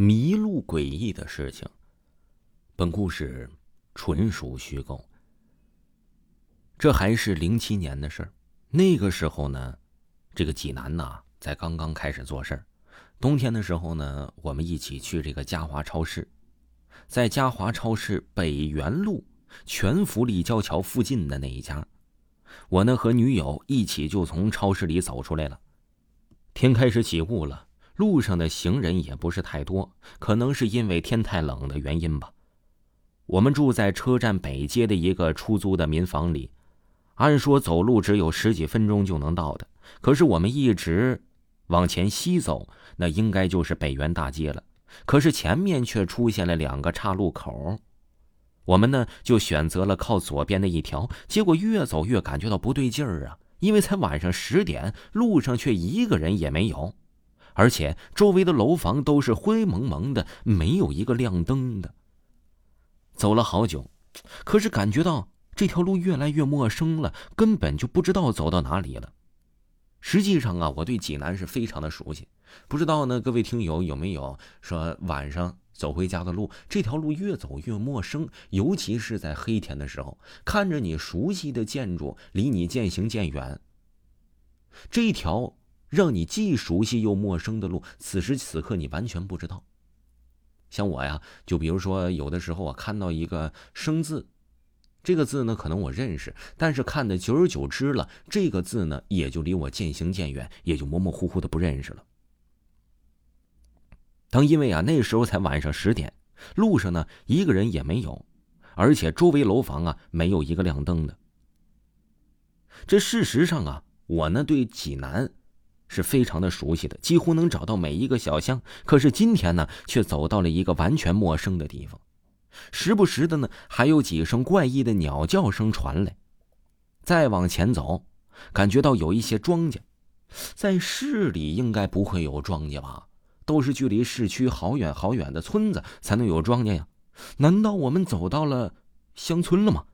迷路诡异的事情。本故事纯属虚构。这还是零七年的事儿，那个时候呢，这个济南呐，在刚刚开始做事儿。冬天的时候呢，我们一起去这个嘉华超市，在嘉华超市北园路全福立交桥附近的那一家，我呢和女友一起就从超市里走出来了。天开始起雾了。路上的行人也不是太多，可能是因为天太冷的原因吧。我们住在车站北街的一个出租的民房里，按说走路只有十几分钟就能到的，可是我们一直往前西走，那应该就是北园大街了。可是前面却出现了两个岔路口，我们呢就选择了靠左边的一条，结果越走越感觉到不对劲儿啊，因为才晚上十点，路上却一个人也没有。而且周围的楼房都是灰蒙蒙的，没有一个亮灯的。走了好久，可是感觉到这条路越来越陌生了，根本就不知道走到哪里了。实际上啊，我对济南是非常的熟悉，不知道呢，各位听友有没有说晚上走回家的路？这条路越走越陌生，尤其是在黑天的时候，看着你熟悉的建筑离你渐行渐远，这一条。让你既熟悉又陌生的路，此时此刻你完全不知道。像我呀，就比如说有的时候我看到一个“生”字，这个字呢可能我认识，但是看的久而久之了，这个字呢也就离我渐行渐远，也就模模糊糊的不认识了。当因为啊那时候才晚上十点，路上呢一个人也没有，而且周围楼房啊没有一个亮灯的。这事实上啊，我呢对济南。是非常的熟悉的，几乎能找到每一个小巷。可是今天呢，却走到了一个完全陌生的地方，时不时的呢，还有几声怪异的鸟叫声传来。再往前走，感觉到有一些庄稼，在市里应该不会有庄稼吧？都是距离市区好远好远的村子才能有庄稼呀？难道我们走到了乡村了吗？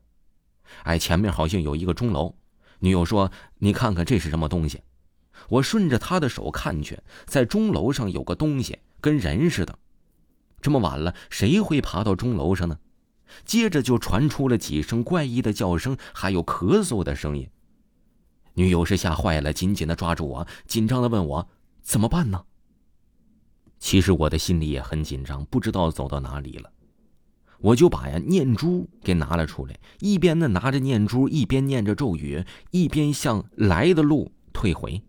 哎，前面好像有一个钟楼。女友说：“你看看这是什么东西？”我顺着他的手看去，在钟楼上有个东西，跟人似的。这么晚了，谁会爬到钟楼上呢？接着就传出了几声怪异的叫声，还有咳嗽的声音。女友是吓坏了，紧紧的抓住我，紧张的问我怎么办呢？其实我的心里也很紧张，不知道走到哪里了。我就把呀念珠给拿了出来，一边呢拿着念珠，一边念着咒语，一边向来的路退回。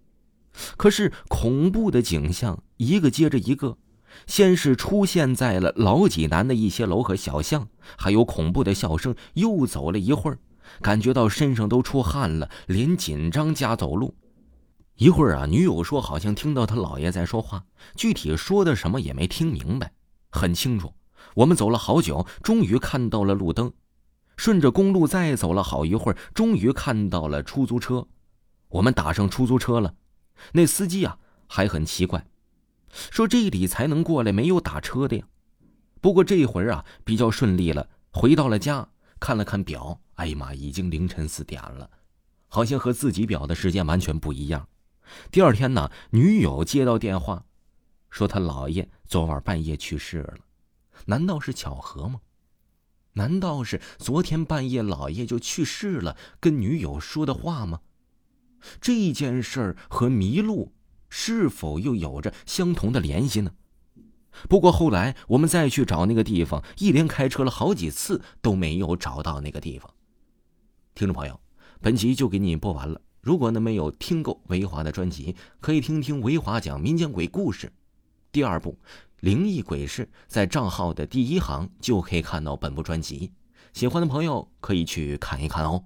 可是恐怖的景象一个接着一个，先是出现在了老济南的一些楼和小巷，还有恐怖的笑声。又走了一会儿，感觉到身上都出汗了，连紧张加走路。一会儿啊，女友说好像听到他姥爷在说话，具体说的什么也没听明白，很清楚。我们走了好久，终于看到了路灯，顺着公路再走了好一会儿，终于看到了出租车。我们打上出租车了。那司机啊，还很奇怪，说这里才能过来，没有打车的呀。不过这会儿啊，比较顺利了。回到了家，看了看表，哎呀妈，已经凌晨四点了，好像和自己表的时间完全不一样。第二天呢，女友接到电话，说他姥爷昨晚半夜去世了。难道是巧合吗？难道是昨天半夜姥爷就去世了，跟女友说的话吗？这件事儿和迷路是否又有着相同的联系呢？不过后来我们再去找那个地方，一连开车了好几次都没有找到那个地方。听众朋友，本集就给你播完了。如果呢没有听够维华的专辑，可以听听维华讲民间鬼故事第二部《灵异鬼事》，在账号的第一行就可以看到本部专辑。喜欢的朋友可以去看一看哦。